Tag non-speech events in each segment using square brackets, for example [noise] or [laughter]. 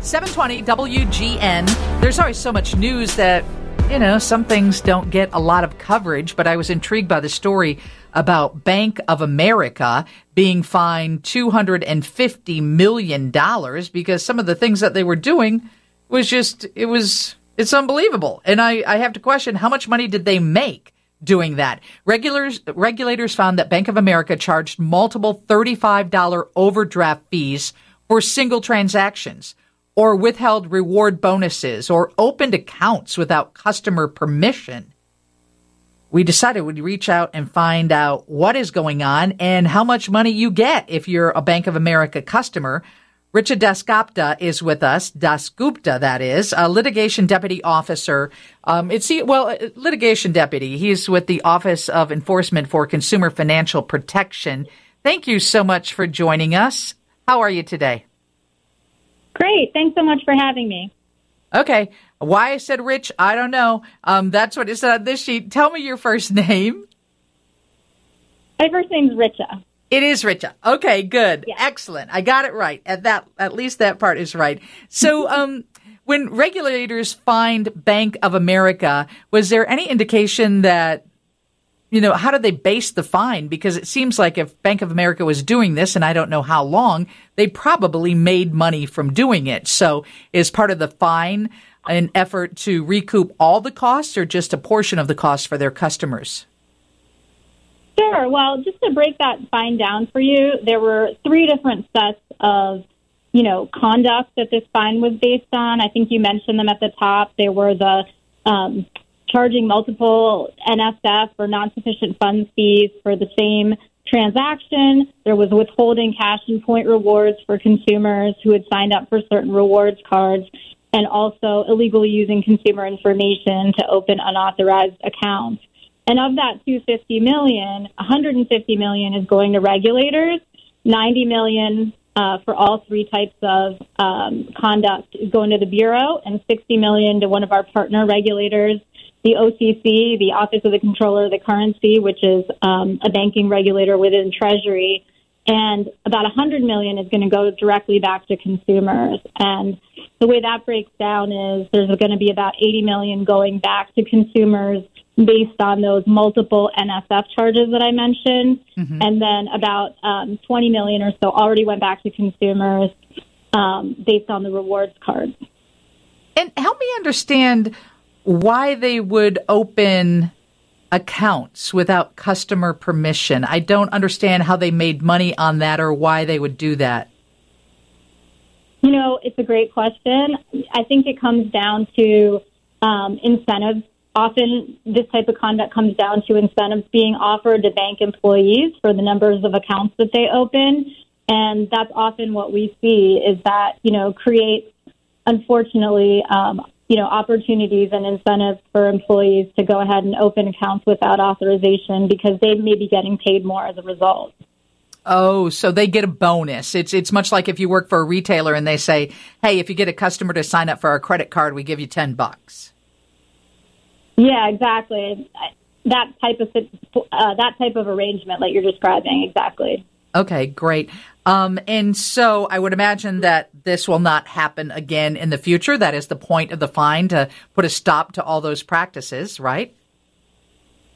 720 WGN. There's always so much news that, you know, some things don't get a lot of coverage, but I was intrigued by the story about Bank of America being fined $250 million because some of the things that they were doing was just, it was, it's unbelievable. And I, I have to question how much money did they make? doing that. Regulars, regulators found that Bank of America charged multiple $35 overdraft fees for single transactions or withheld reward bonuses or opened accounts without customer permission. We decided we'd reach out and find out what is going on and how much money you get if you're a Bank of America customer. Richard Dasgupta is with us. Dasgupta, that is, a litigation deputy officer. Um, it's well, litigation deputy. He's with the Office of Enforcement for Consumer Financial Protection. Thank you so much for joining us. How are you today? Great. Thanks so much for having me. Okay. Why I said Rich, I don't know. Um, that's what it said on this sheet. Tell me your first [laughs] name. My first name's Richa. It is Richa. Okay, good. Yeah. Excellent. I got it right. At that at least that part is right. So [laughs] um when regulators fined Bank of America, was there any indication that you know, how did they base the fine? Because it seems like if Bank of America was doing this, and I don't know how long, they probably made money from doing it. So is part of the fine an effort to recoup all the costs or just a portion of the costs for their customers? Sure. Well, just to break that fine down for you, there were three different sets of, you know, conduct that this fine was based on. I think you mentioned them at the top. There were the um, charging multiple NSF or non sufficient funds fees for the same transaction. There was withholding cash and point rewards for consumers who had signed up for certain rewards cards and also illegally using consumer information to open unauthorized accounts. And of that 250 million, 150 million is going to regulators, 90 million uh, for all three types of um, conduct is going to the bureau, and 60 million to one of our partner regulators the OCC, the Office of the Comptroller of the Currency, which is um, a banking regulator within Treasury, and about 100 million is going to go directly back to consumers. And the way that breaks down is there's going to be about 80 million going back to consumers based on those multiple NSF charges that I mentioned, mm-hmm. and then about um, 20 million or so already went back to consumers um, based on the rewards card. And help me understand why they would open accounts without customer permission. I don't understand how they made money on that or why they would do that. You know, it's a great question. I think it comes down to um, incentives. Often, this type of conduct comes down to incentives being offered to bank employees for the numbers of accounts that they open. And that's often what we see is that, you know, creates, unfortunately, um, you know, opportunities and incentives for employees to go ahead and open accounts without authorization because they may be getting paid more as a result. Oh, so they get a bonus. It's it's much like if you work for a retailer and they say, "Hey, if you get a customer to sign up for our credit card, we give you 10 bucks." Yeah, exactly. That type of uh, that type of arrangement that you're describing, exactly. Okay, great. Um, and so I would imagine that this will not happen again in the future. That is the point of the fine to put a stop to all those practices, right?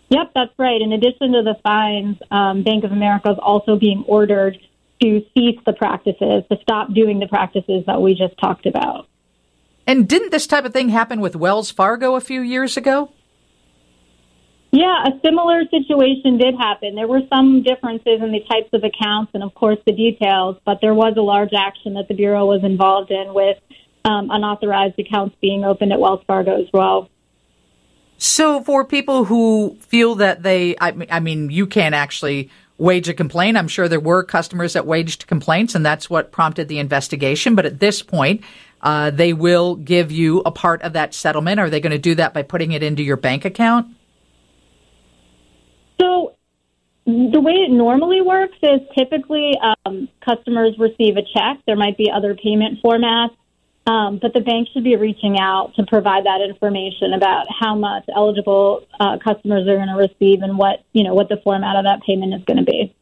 Yep, that's right. In addition to the fines, um, Bank of America is also being ordered to cease the practices, to stop doing the practices that we just talked about. And didn't this type of thing happen with Wells Fargo a few years ago? Yeah, a similar situation did happen. There were some differences in the types of accounts and, of course, the details, but there was a large action that the Bureau was involved in with um, unauthorized accounts being opened at Wells Fargo as well. So, for people who feel that they, I mean, I mean, you can't actually wage a complaint. I'm sure there were customers that waged complaints, and that's what prompted the investigation. But at this point, uh, they will give you a part of that settlement. Are they going to do that by putting it into your bank account? So the way it normally works is typically um, customers receive a check. There might be other payment formats, um, but the bank should be reaching out to provide that information about how much eligible uh, customers are going to receive and what you know what the format of that payment is going to be.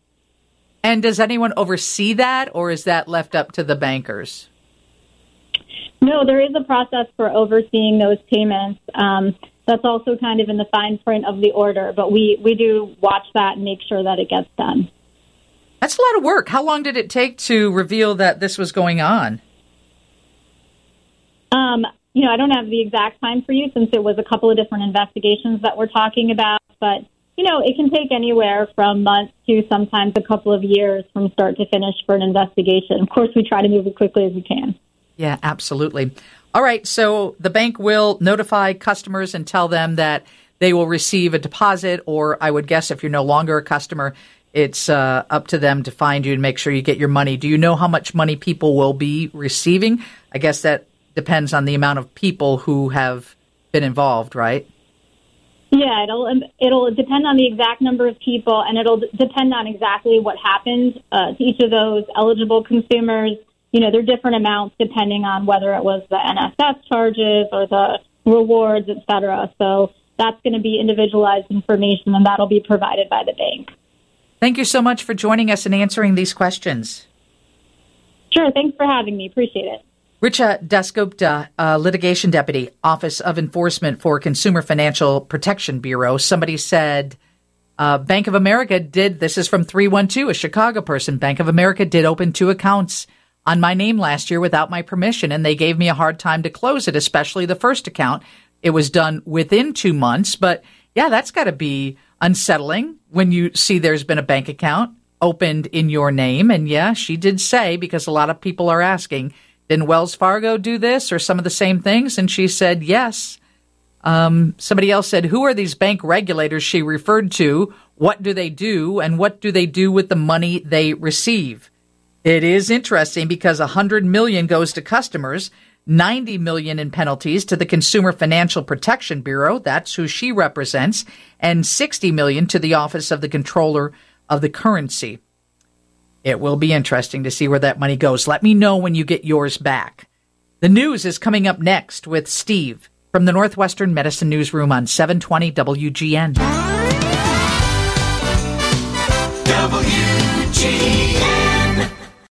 And does anyone oversee that, or is that left up to the bankers? No, there is a process for overseeing those payments. Um, that's also kind of in the fine print of the order, but we, we do watch that and make sure that it gets done. That's a lot of work. How long did it take to reveal that this was going on? Um, you know, I don't have the exact time for you since it was a couple of different investigations that we're talking about, but you know, it can take anywhere from months to sometimes a couple of years from start to finish for an investigation. Of course, we try to move as quickly as we can. Yeah, absolutely. All right, so the bank will notify customers and tell them that they will receive a deposit, or I would guess if you're no longer a customer, it's uh, up to them to find you and make sure you get your money. Do you know how much money people will be receiving? I guess that depends on the amount of people who have been involved, right? Yeah, it'll it'll depend on the exact number of people, and it'll depend on exactly what happened uh, to each of those eligible consumers. You know, they're different amounts depending on whether it was the NSF charges or the rewards, et cetera. So that's going to be individualized information, and that'll be provided by the bank. Thank you so much for joining us and answering these questions. Sure. Thanks for having me. Appreciate it. Richa Dasgupta, uh, litigation deputy, Office of Enforcement for Consumer Financial Protection Bureau. Somebody said uh, Bank of America did, this is from 312, a Chicago person. Bank of America did open two accounts on my name last year without my permission, and they gave me a hard time to close it, especially the first account. It was done within two months, but yeah, that's got to be unsettling when you see there's been a bank account opened in your name. And yeah, she did say, because a lot of people are asking, didn't Wells Fargo do this or some of the same things? And she said, yes. Um, somebody else said, who are these bank regulators she referred to? What do they do? And what do they do with the money they receive? It is interesting because a hundred million goes to customers 90 million in penalties to the Consumer Financial Protection Bureau, that's who she represents, and 60 million to the Office of the Comptroller of the Currency. It will be interesting to see where that money goes. Let me know when you get yours back. The news is coming up next with Steve from the Northwestern Medicine Newsroom on 720 WGN. W-